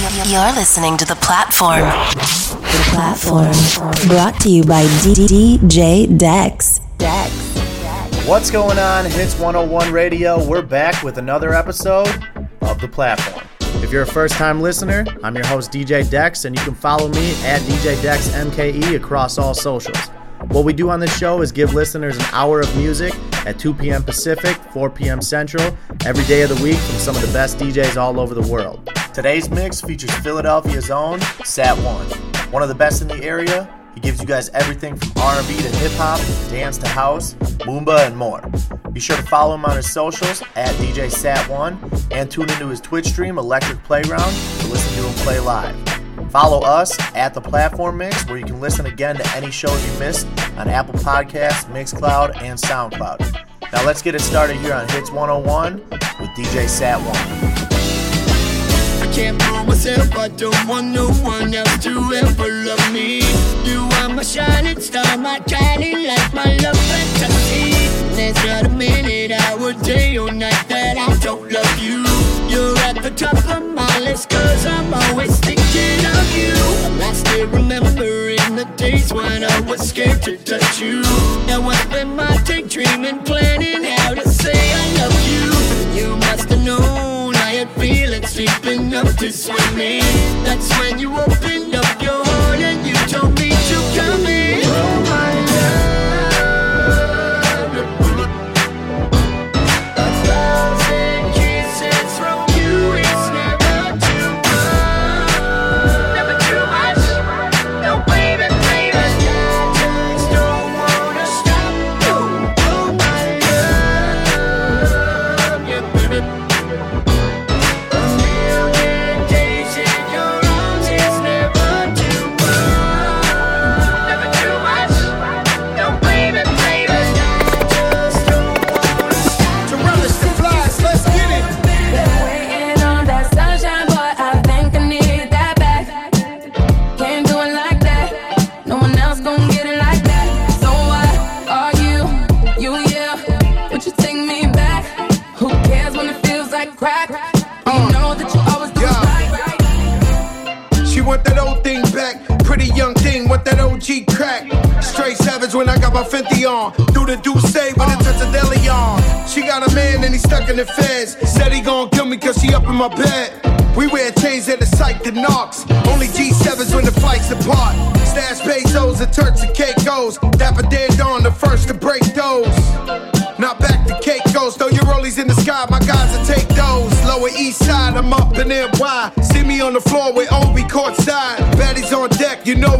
You're listening to The Platform. The Platform. Brought to you by DJ Dex. Dex. What's going on, Hits 101 Radio? We're back with another episode of The Platform. If you're a first time listener, I'm your host, DJ Dex, and you can follow me at DJ Dex MKE across all socials. What we do on this show is give listeners an hour of music at 2 p.m. Pacific, 4 p.m. Central, every day of the week from some of the best DJs all over the world. Today's mix features Philadelphia's own Sat One, one of the best in the area. He gives you guys everything from R&B to hip hop, dance to house, moomba, and more. Be sure to follow him on his socials at DJ Sat One and tune into his Twitch stream Electric Playground to listen to him play live. Follow us at the Platform Mix, where you can listen again to any shows you missed on Apple Podcasts, Mixcloud, and SoundCloud. Now let's get it started here on Hits 101 with DJ Sat One. Can't fool myself, I don't want no one else to ever love me. You are my shining star, my shining light, my love fantasy. There's not a minute, hour, day, or night that I don't love you. You're at the top of my list, cause I'm always thinking of you. I still remembering the days when I was scared to touch you. Now I spend my dreaming, planning how to say I love you. Known I had feelings deep enough to swim in. That's when you opened up your heart and you told me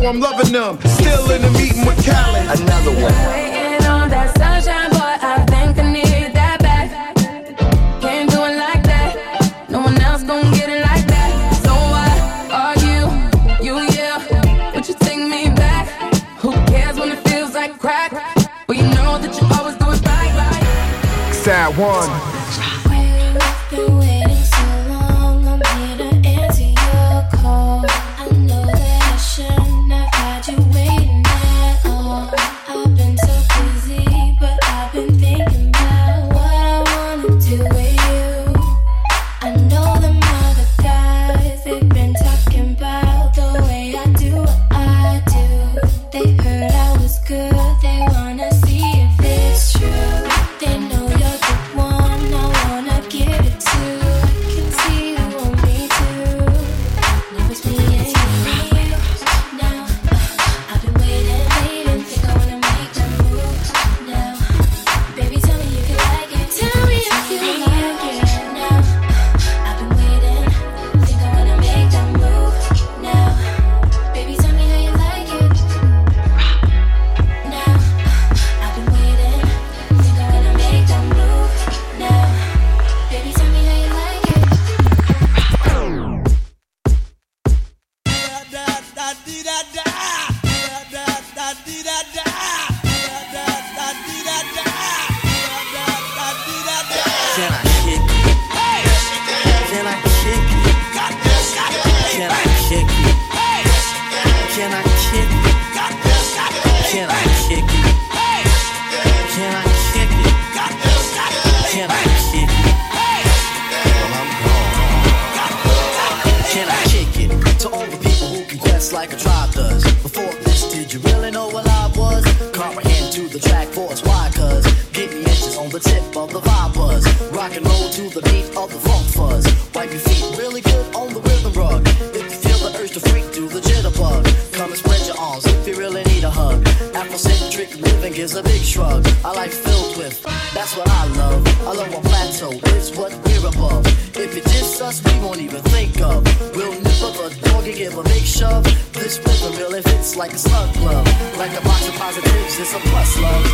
I'm loving them. Still in the meeting with Khaled. Another one. Waiting on that sunshine, but I think I need that back. Can't do it like that. No one else gon' get it like that. So what are you? You yeah. Would you take me back? Who cares when it feels like crack? Well, you know that you always do it right, right. Sat One. It's a plus love.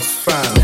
Found.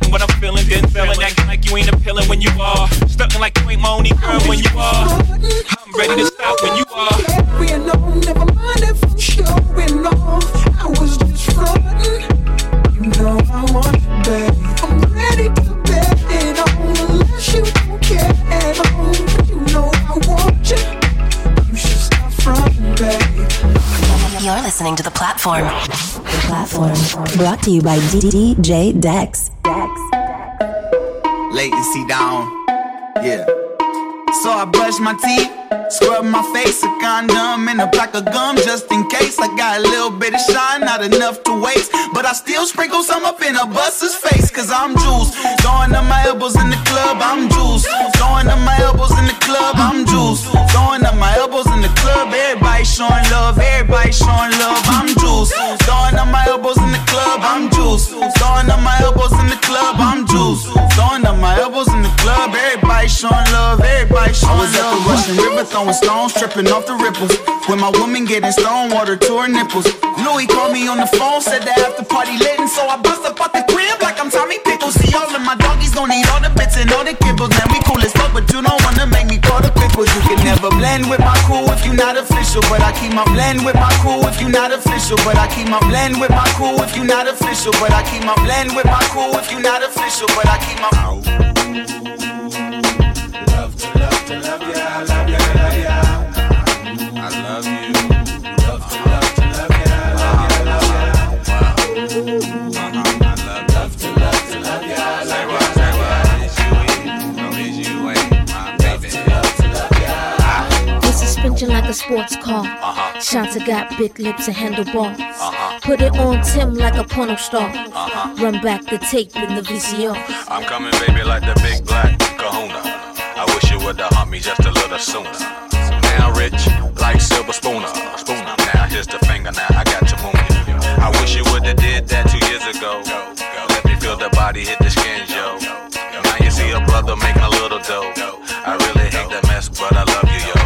Old to what I'm feeling, then feeling acting like you ain't appealing when you are, stuntin' like you ain't my only girl when you are. I'm ready to stop when you are. Carrying on, never mind if I'm showing off. I was just frontin'. You know I want you, baby. I'm ready to bet it on unless you don't care at all. You know I want you. You should stop frontin', baby. You're listening to The Platform. The Platform. Brought to you by DJ Dex. Latency down. Yeah. So I brush my teeth, scrub my face, a condom, and a pack of gum just in case. I got a little bit of shine, not enough to waste. But I still sprinkle some up in a bus's face, cause I'm juice. Throwing up my elbows in the club, I'm juice. Throwing up my elbows in the club, I'm juice. Throwing up my elbows club, everybody showing love, everybody showing love, I'm juice. Throwing up my elbows in the club, I'm juice. Throwing up my elbows in the club, I'm juice. Throwing up my elbows in the club, everybody showing love, everybody showing love. I was at the Russian River throwing stones, tripping off the ripples. With my woman getting stone water to her nipples. Louis called me on the phone, said the after party lit, and so I bust up out the crib like I'm Tommy Pickles. See all of my doggies gon' eat all the bits and all the kibbles. Man, we cool as fuck, but you don't wanna make me call the pickles. You can never blend with my crew if you not official, but I keep my blend with my crew if you not official, but I keep my blend with my crew if you not official, but I keep my blend with my crew if you not official, but I keep my. This suspension like a sports car. Uh-huh. Shanta got big lips and handlebars. Uh-huh. Put it on Tim like a porno star. Uh-huh. Run back the tape in the VCR. I'm coming, baby, like the big black kahuna. I wish you would've humped me just a little sooner. Now rich, like silver spooner. Spooner. Now here's the finger, now I got your moon. I wish you would've did that two years ago. Let me feel the body hit the skin, yo. Now you see a brother making a little dough. I really hate that mess, but I love you, yo.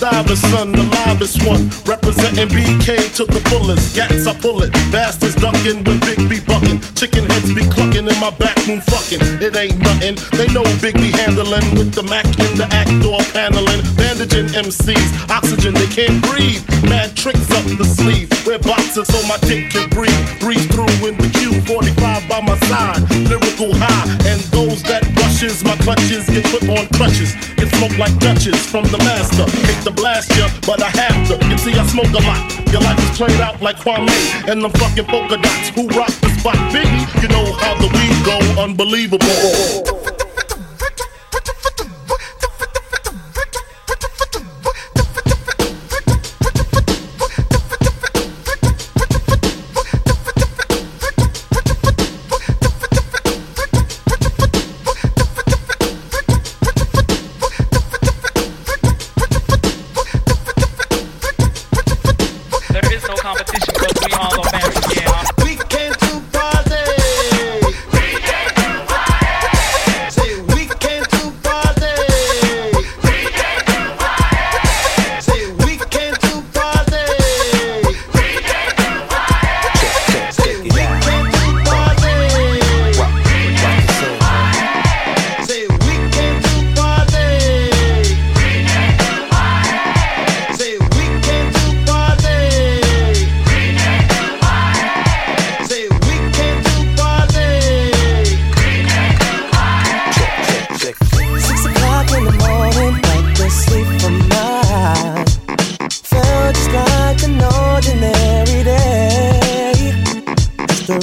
Bedford Stuyvesant, the livest one. Representing BK to the fullest. Gats, I pull it. Bastards ducking with Big B bucking. Chicken heads be clucking in my back room fucking. It ain't nothing. They know Big B handling with the Mac in the act door paneling. Bandaging MCs. Oxygen, they can't breathe. Mad tricks up the sleeve. Wear boxes so my dick can breathe. Breathe through in the Q45 by my side. Lyrical high. And those that rushes my clutches get put on crutches. Get smoked like Dutches from the master. Hate to blast ya, but I have to. You see, I smoke a lot. Your life is played out like Kwame and them fucking polka dots. Who rock the spot? Biggie, you know how the weed go. Unbelievable.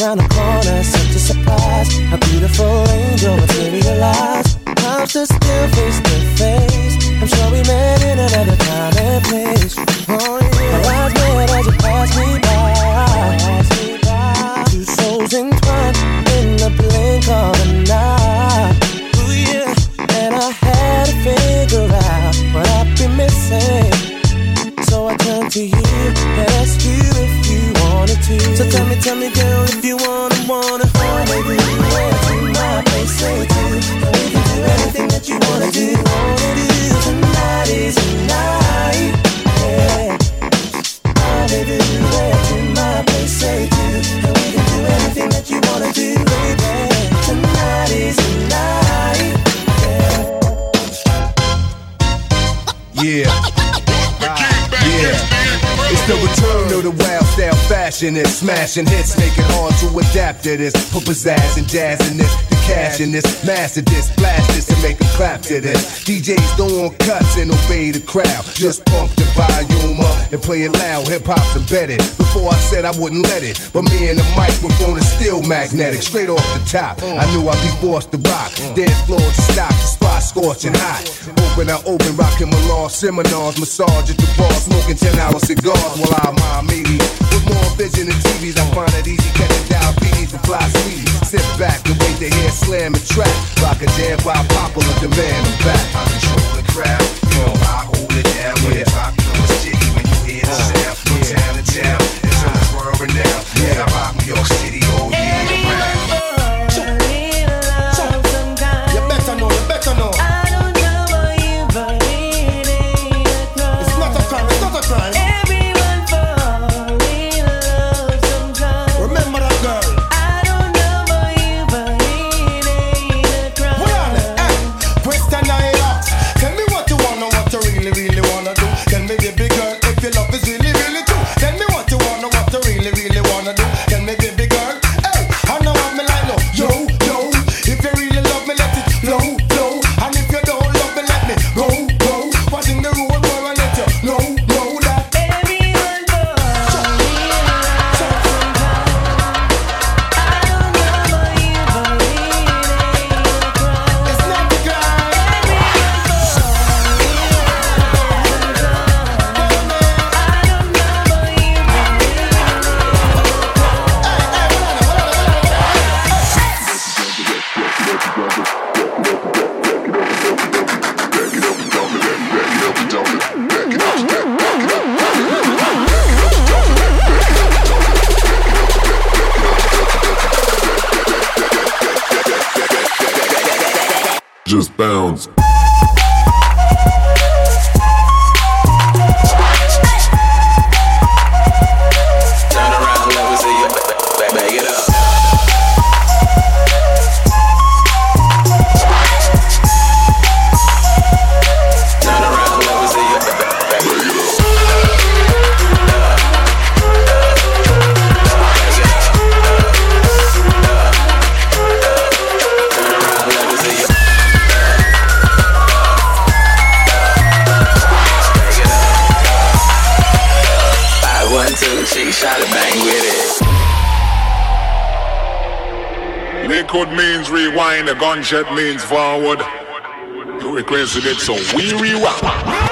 around the corner, such a surprise. A beautiful angel materialized. Pops us still face to face. I'm sure we met in another time and place. Oh, matching it, smashing hits, make it hard to adapt to this. Put pizzazz and jazz in this, the cash in this, master this, blast this, and make a clap to this. DJs don't want cuts and obey the crowd. Just pump the volume up and play it loud. Hip hop's embedded. Before I said I wouldn't let it, but me and the microphone is still magnetic. Straight off the top, I knew I'd be forced to rock. Dead floor to stop high, scorching hot. Open, I open, rocking Milan seminars, massage at the bar, smoking 10 hour cigars while I'm my. With more vision than TVs, I find it easy catching diabetes and fly sweeties. Sit back and wait to hear slam and trap. Rock a jam by popular demand, I'm back. I control the crowd, you know I hold it down when yeah. it's the city when you hear the sound. Backward means rewind, a gunshot means forward. You requested it, so we rewind.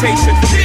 Cheap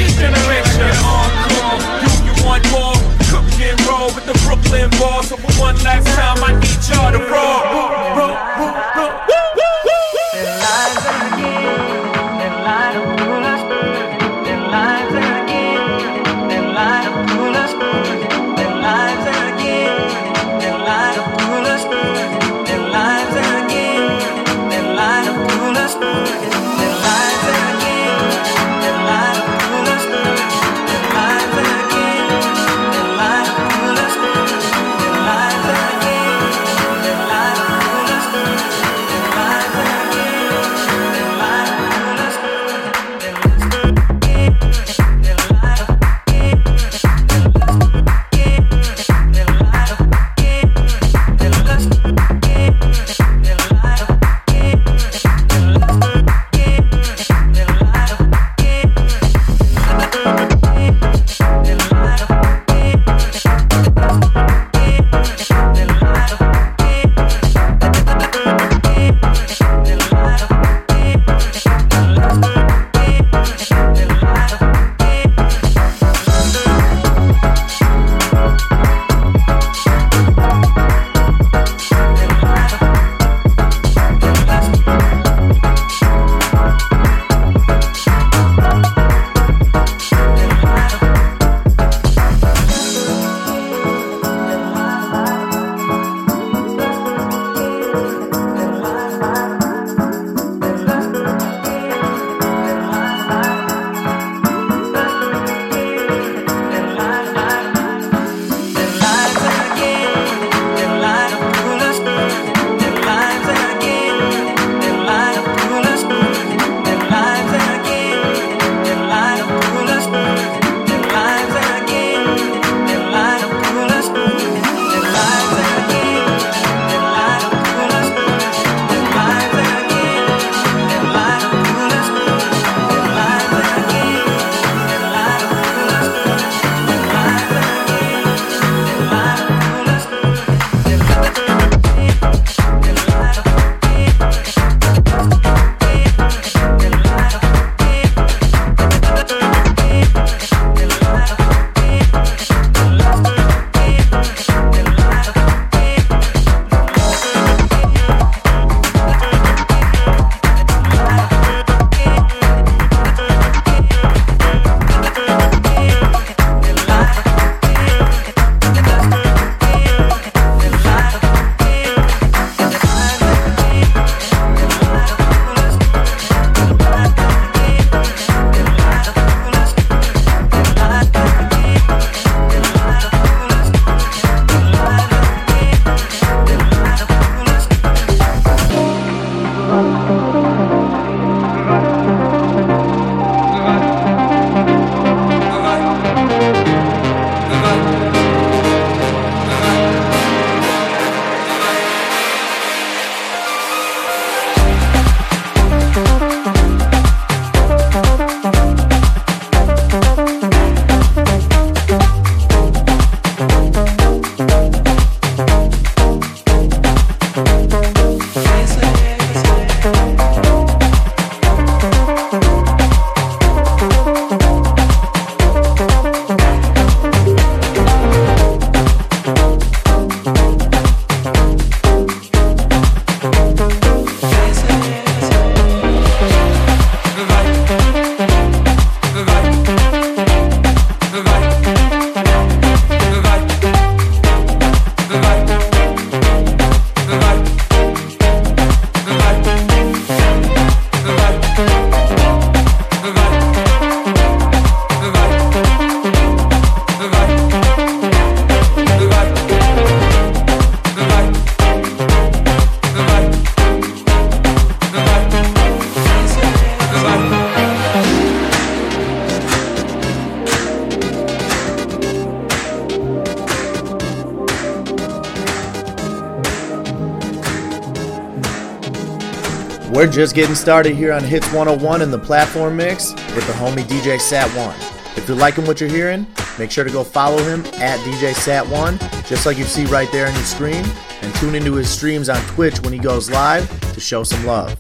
just getting started here on Hits 101 in the platform mix with the homie DJ Sat One. If you're liking what you're hearing, make sure to go follow him at DJ Sat One, just like you see right there on your screen, and tune into his streams on Twitch when he goes live to show some love.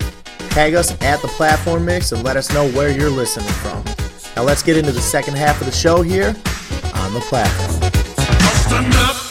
Tag us at the platform mix and let us know where you're listening from. Now let's get into the second half of the show here on the platform.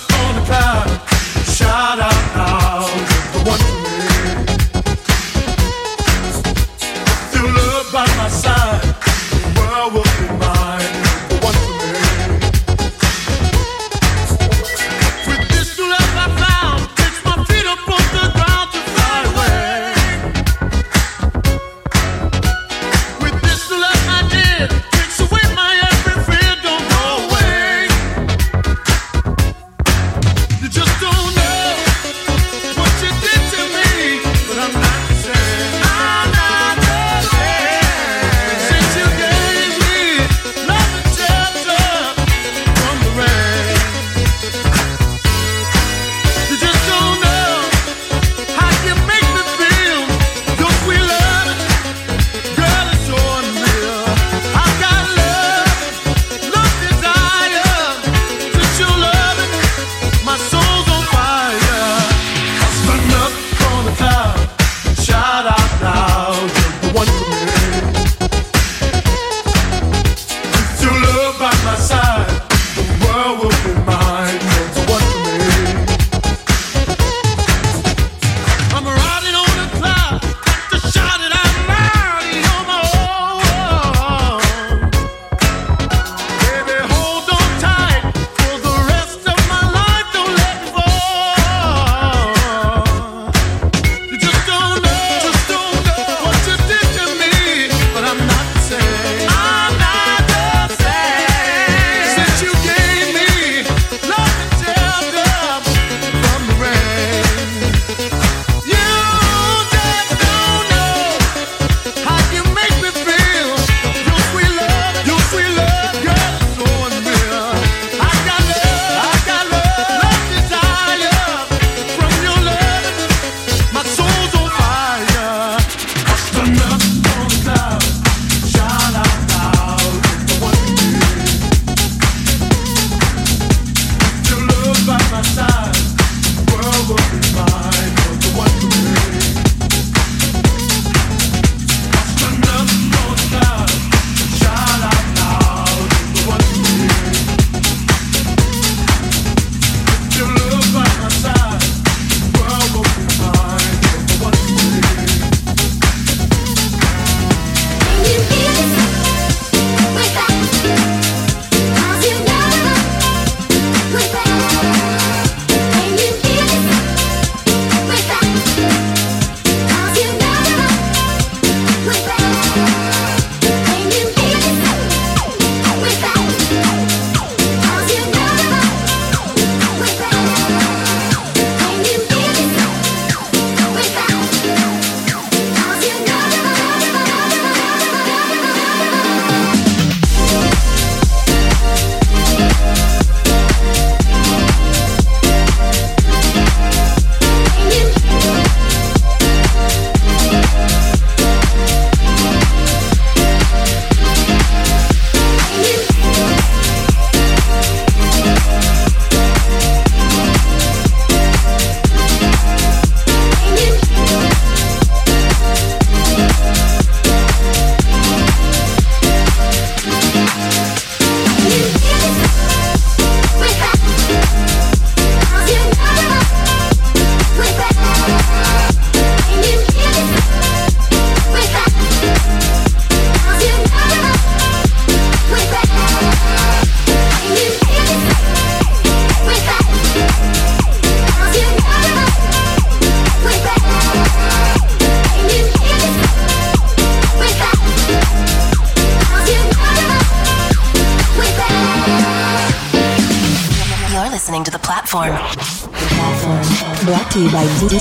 platform. platform. Brought to you by DJ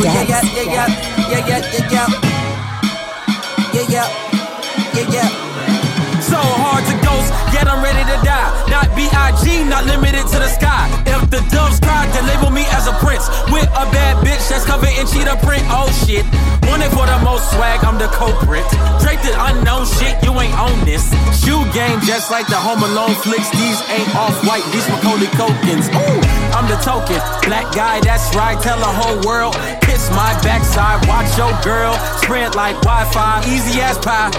Dex. Yeah, yeah, yeah, yeah, yeah, yeah, yeah, yeah, yeah, yeah. So hard to ghost, yet ready B-I-G, not limited to the sky. If the doves cry, then label me as a prince. With a bad bitch that's covered in cheetah print. Oh shit. Wanted for the most swag, I'm the culprit. Draped the unknown shit, you ain't on this. Shoe game, just like the Home Alone flicks. These ain't off-white, these Macaulay Culkins. Ooh, I'm the token. Black guy, that's right, tell the whole world. Kiss my backside, watch your girl. Spread like Wi-Fi, easy as pie.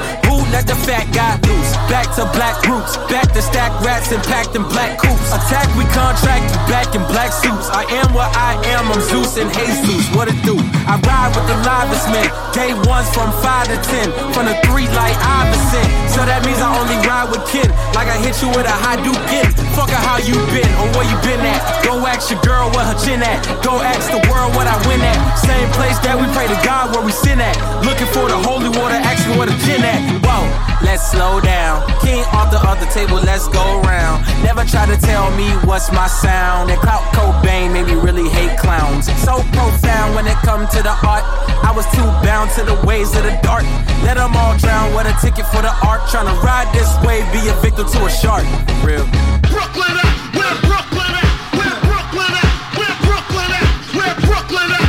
Let the fat guy loose? Back to black roots, back to stack rats and packed in black coops. Attack, we contract, you back in black suits. I am what I am, I'm Zeus and Jesus. What it do? I ride with the livest men. Day ones from 5 to 10. From the 3 like Iverson. So that means I only ride with kin. Like I hit you with a hadouken. Fuck her how you been or where you been at. Go ask your girl where her chin at. Go ask the world what I win at. Same place that we pray to God where we sin at. Looking for the holy water, asking where the gin at. Whoa, let's slow down. King off the other table, let's go round. Never try to tell me what's my sound. And Clout Cobain made me really hate clowns. So profound when it come to the art. I was too bound to the ways of the dark. Let them all drown. What a ticket for the art. To ride this wave, be a victim to a shark. Real. Brooklyn where Brooklyn at, where Brooklyn at, where Brooklyn at, where Brooklyn at,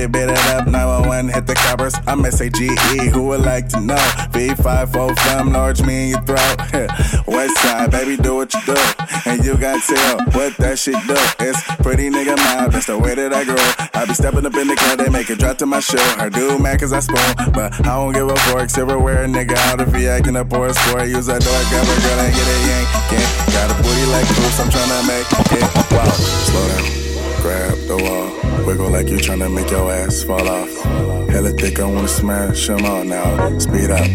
it, beat it up. 911, hit the coppers. I'm S-A-G-E, who would like to know? V54 fam, large me in your throat. West side, baby, do what you do. And you got to tell what that shit do. It's pretty nigga mob, that's the way that I grow. I be stepping up in the club, they make it drop to my show. I do mad cause I spoon, but I don't give a fork. Silverware, nigga, out if he acting up or a sport. Use a door, grab a girl and get a yank. yank. Got a booty like Bruce, I'm tryna make it wow. Slow down, grab the wall, wiggle like you tryna make your ass fall off. Hella thick, I wanna smash 'em all now. Speed up,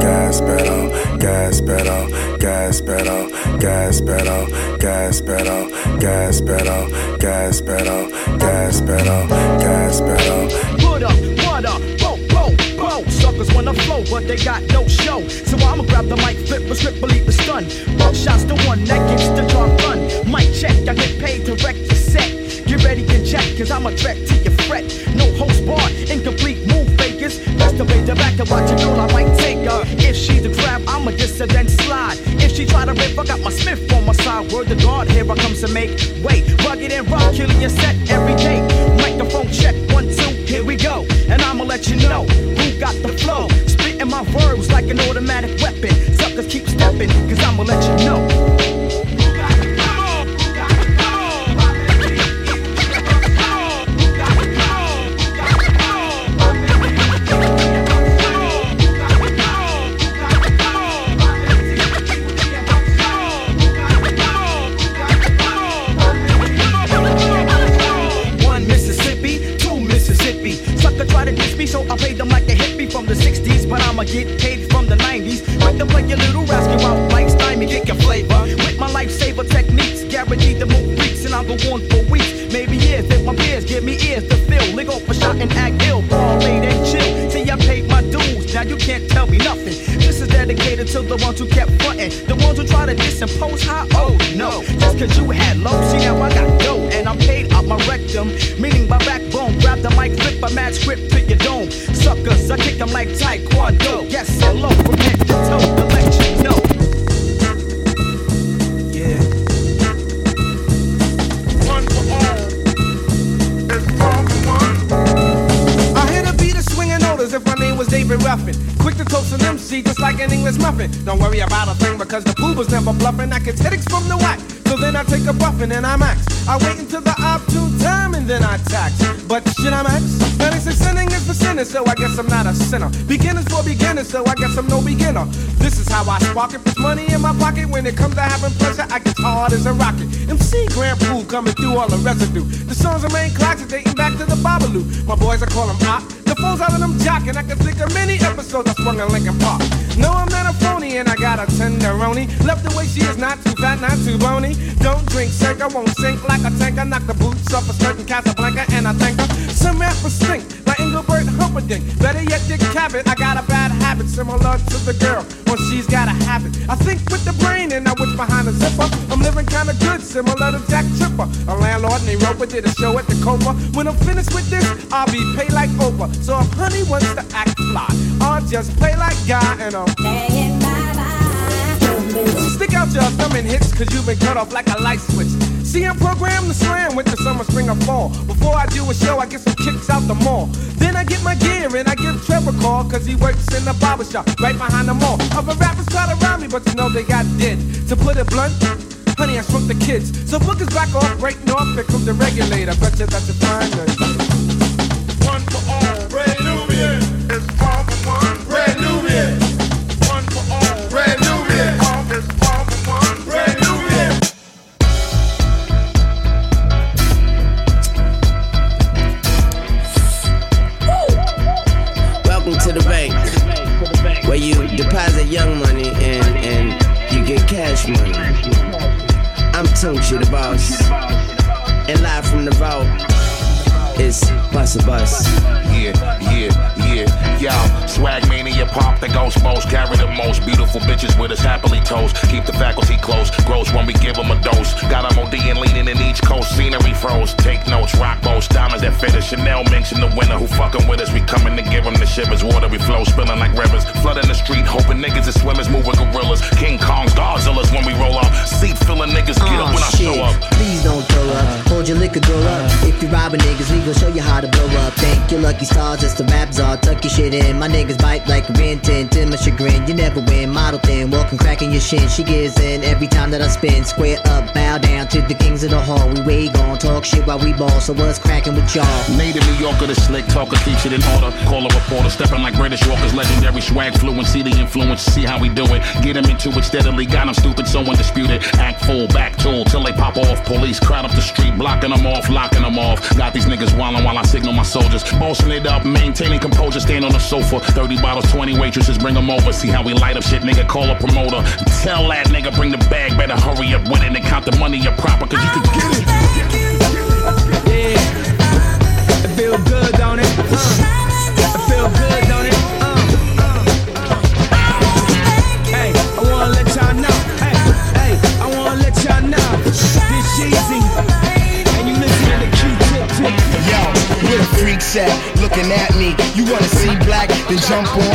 gas pedal, gas pedal, gas pedal, gas pedal, gas pedal, gas pedal, gas pedal, gas pedal, gas pedal. Put up, what up, whoa, whoa, whoa. Suckers wanna flow, but they got no show. So I'ma grab the mic, flip a script, believe the stun. Buckshot's the one that gets the job done. Mic check, I get paid to wreck the set. Get ready to check, cause I'm a threat to your fret. No host bar, incomplete move fakers. To the back and watch a girl, I might take her. If she's a crab, I'ma diss her slide. If she try to rip, I got my Smith on my side. Word to God, here I come to make way. Rugged and rock, killing your set every day. Microphone check, one, two, here we go. And I'ma let you know who got the flow. Spitting my words like an automatic weapon. Suckers keep stepping, cause I'ma let you know. Get paid from the 90s. Quick to play your little rascal move freaks, I'll go on for weeks, maybe years. If my peers give me ears to fill, lick off a shot and act ill. Ball late and chill. See, I paid my dues, now you can't tell me nothing. This is dedicated to the ones who kept frontin', the ones who try to disimpose high. Oh no, just cause you had low, see now I got dough, and I'm paid out my rectum, meaning my backbone. Grab the mic, flip a mad script to your dome. Suckers, I kick 'em like Taekwondo. Yes, hello, from head to toe, Ruffin. Quick to toast an MC just like an English muffin. Don't worry about a thing because the boob was never bluffing. I get headaches from the whack. So then I take a buffin and I max. I wait until the opportune time and then I tax. But should I max? 96 sinning is for sinners, so I guess I'm not a sinner. Beginners for beginners, so I guess I'm no beginner. This is how I spark it. Put money in my pocket. When it comes to having pleasure, I get hard as a rocket. MC Grand Pool coming through all the residue. The songs remain classic, dating back to the Babalu. My boys, I call them hot. The phones out of them jocking. I can think of many episodes I sprung in Lincoln Park. No, I'm not a phony, and I got a tenderoni. Left the way she is not too fat, not too bony. Don't drink, sink, I won't sink like a tanker. Knock the boots off a certain Casablanca, and I thank her. Some rappers stink, like Engelbert Humperdinck. Better yet, Dick Cavett. I got a bad habit, similar to the girl when she's got a habit. I think with the brain, and I wish behind the zipper. I'm living kinda good, similar to Jack Tripper. A landlord named Roper did a show at the Copa. When I'm finished with this, I'll be paid like Oprah. So if honey wants to act fly, I'll just play like guy and I'm Stick out your thumb and hits, cause you've been cut off like a light switch. See, I'm programmed to slam with the summer, spring, or fall. Before I do a show, I get some kicks out the mall. Then I get my gear and I give Trevor a call, cause he works in the barber shop right behind the mall. Other rappers try to rhyme me, but you know they got dead. To put it blunt, honey, I shrunk the kids. So bookers back off, breaking off, here comes the regulator. Bet you that you find her. Bitches with us happily toast. Keep the faculty close. Gross when we give them a dose. Got them OD and leaning in each coast. Scenery froze. Take notes. Rock boats. Diamonds that fit us. Chanel in the winter. Who fucking with us? We coming to give them the shivers. Water we flow. Spilling like rivers. Flooding the street. Hoping niggas is swimmers. Moving gorillas. King Kongs. Godzillas when we roll up. Seat filling niggas. Get up Aw, when I ah, shit. show up. Please don't throw up. Hold your liquor, go up. If you're robbing niggas, we gon' show you how to blow up. Thank your lucky stars, that's the raps all. Tuck your shit in. My niggas bite like a rin tin. To my chagrin, you never win. Model thin, walking, cracking your shin. She gives in every time that I spin. Square up, bow down to the kings of the hall. We way gon' talk shit while we ball. So what's cracking with y'all? Native New Yorker, the slick talker, keeps it in order. Call a reporter, stepping like British walkers, legendary swag fluency, the influence, see how we do it. Get them into it steadily, got them stupid, so undisputed. Act full, back tool, till they pop off. Police crowd up the street, blocking them off, locking them off. Got these niggas wildin' while I signal my soldiers. Bossing it up, maintaining composure, stand on the sofa. 30 bottles, 20 waitresses, bring them over. See how we light up shit, nigga, call a promoter. Tell that nigga, bring the bag, better hurry up with it and count the money up proper, cause you can get it. Yeah. It feel good, don't it? Uh. It feel good, don't it? Uh, uh, uh. Hey, I wanna let y'all know. Hey, hey, I wanna let y'all know. This Yeezy, and you listen to Q-tip tip. Yo, where the freaks at? Looking at me. You wanna see black? Then jump on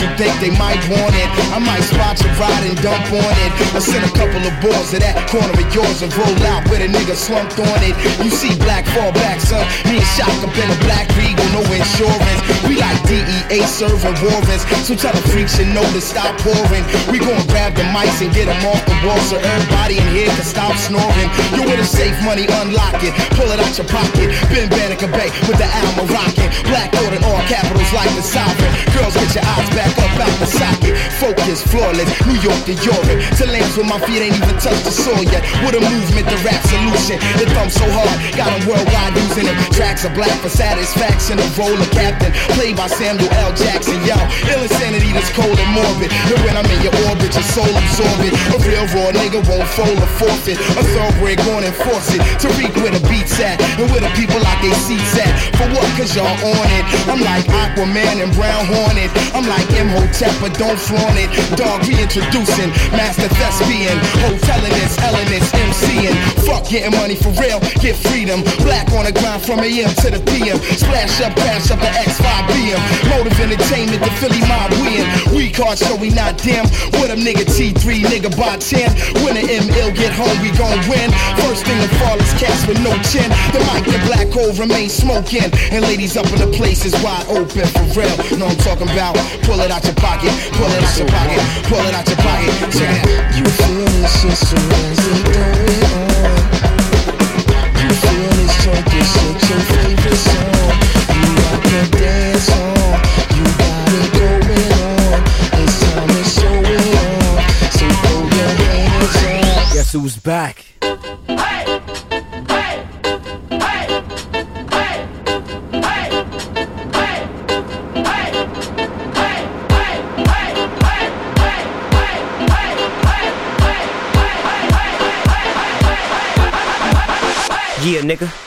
you think they might want it. I might spot your ride and dump on it. I send a couple of balls to that corner of yours and roll out with a nigga slumped on it. You see black fall back, son. Me and Shock up in a black Regal, no insurance. We like DEA serving warrants. So tell the freaks you know to stop pouring. We gon' grab the mics and get them off the wall so everybody in here can stop snoring. You with a safe money, unlock it. Pull it out your pocket. Ben Banneker Bay with the Alma rockin'. Black order all capitals like the sovereign. Girls, get your eyes back up out the socket. focus, flawless. New York to Europe, to lands where my feet ain't even touched the soil yet. With a movement, the rap solution. The thumb so hard, got them worldwide using it. Tracks are black for satisfaction. A role of captain, played by Samuel L. Jackson. Yo, ill insanity that's cold and morbid. And when I'm in your orbit, your soul absorbent. A real raw nigga won't fold or forfeit. A thoroughbred going and force it. To reek where the beats at, and where the people like they seats at. For what? Cause y'all on it. I'm like Aquaman and Brown Hornet. I'm like Imhotep, but don't flaunt it. Dog reintroducing, master thespian. Hotelinist, Ellenist, MCing. Fuck getting money for real, get freedom. Black on the grind from AM to the PM. Splash up, crash up the X5 BM. Motive entertainment, the Philly mob win. We card so we not dim. With a nigga T3, nigga by 10. When the M ill get home, we gon' win. First thing to fall is cats with no chin. The mic, the black hole remain smoking. And ladies up in the place is wide open for real. Know I'm talking about? Pull it out your pocket, pull it out your pocket, pull it out your pocket. Check it out. You feel this shit so as it going. You feel this junkie shit, your favorite song. You rock the dance on. You got it going on. It's time to show it on. So throw your hands up. Guess who's back? Nigga.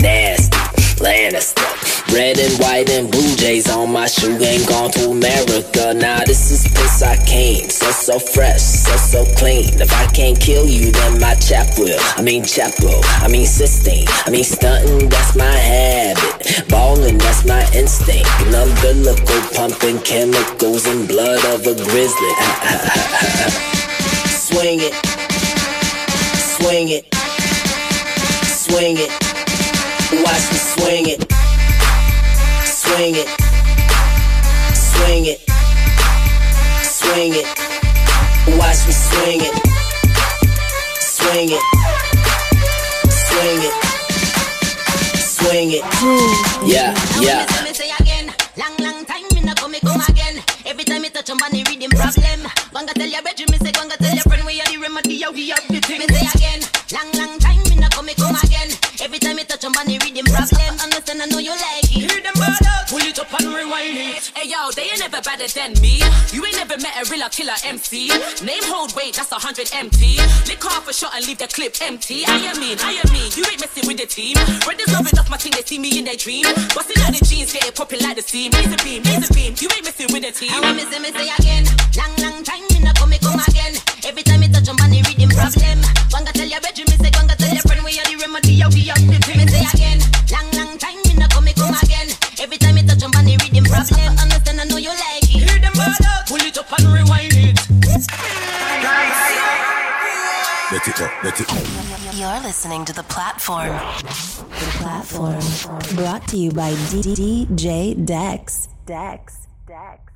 Nasty. Lannister, red and white and blue jays on my shoe. Ain't gone to America. Now this is piss I came. So so fresh, so so clean. If I can't kill you, then my chap will. I mean chapel, I mean sistine. I mean stunting, that's my habit. Ballin', that's my instinct. Umbilical pumping chemicals and blood of a grizzly. swing it, swing it, swing it. Watch me swing it, swing it, swing it, swing it. Watch me swing it, swing it, swing it, swing it. Yeah, yeah. Long, long time me no come, me come again. Every time me touch on body rhythm problem. Gonna tell your bedroom, me say, gonna tell your friend we are the remedy, yeah, we have the thing. Me say again, long, long touch on body rhythm problem. Understand, I know you like it. Hear them bad out, pull it up and rewind it. Hey yo, they ain't never better than me. You ain't never met a real killer MC. Name hold weight, that's a hundred empty. Lick off a shot and leave the clip empty. I am mean, I am mean. You ain't messing with the team. Brothers loving off my thing, they see me in their dream. Busting out the jeans, get it popping like the steam. Laser beam, laser beam. You ain't messing with the team. And when me say, me say again, long, long time me no come, me come again. Every time me touch on body rhythm problem. Gonna tell your bedroom, me say, remedy, yeah, we have the thing. Me say again, long, long time me no come, me come again. Every time me touch on body rhythm problem. Understand, I know you like it. Hear them bad out, pull it up and rewind it. Let it up, let it up. You're listening to The Platform. The platform brought to you by DJ Dex. Dex. Dex.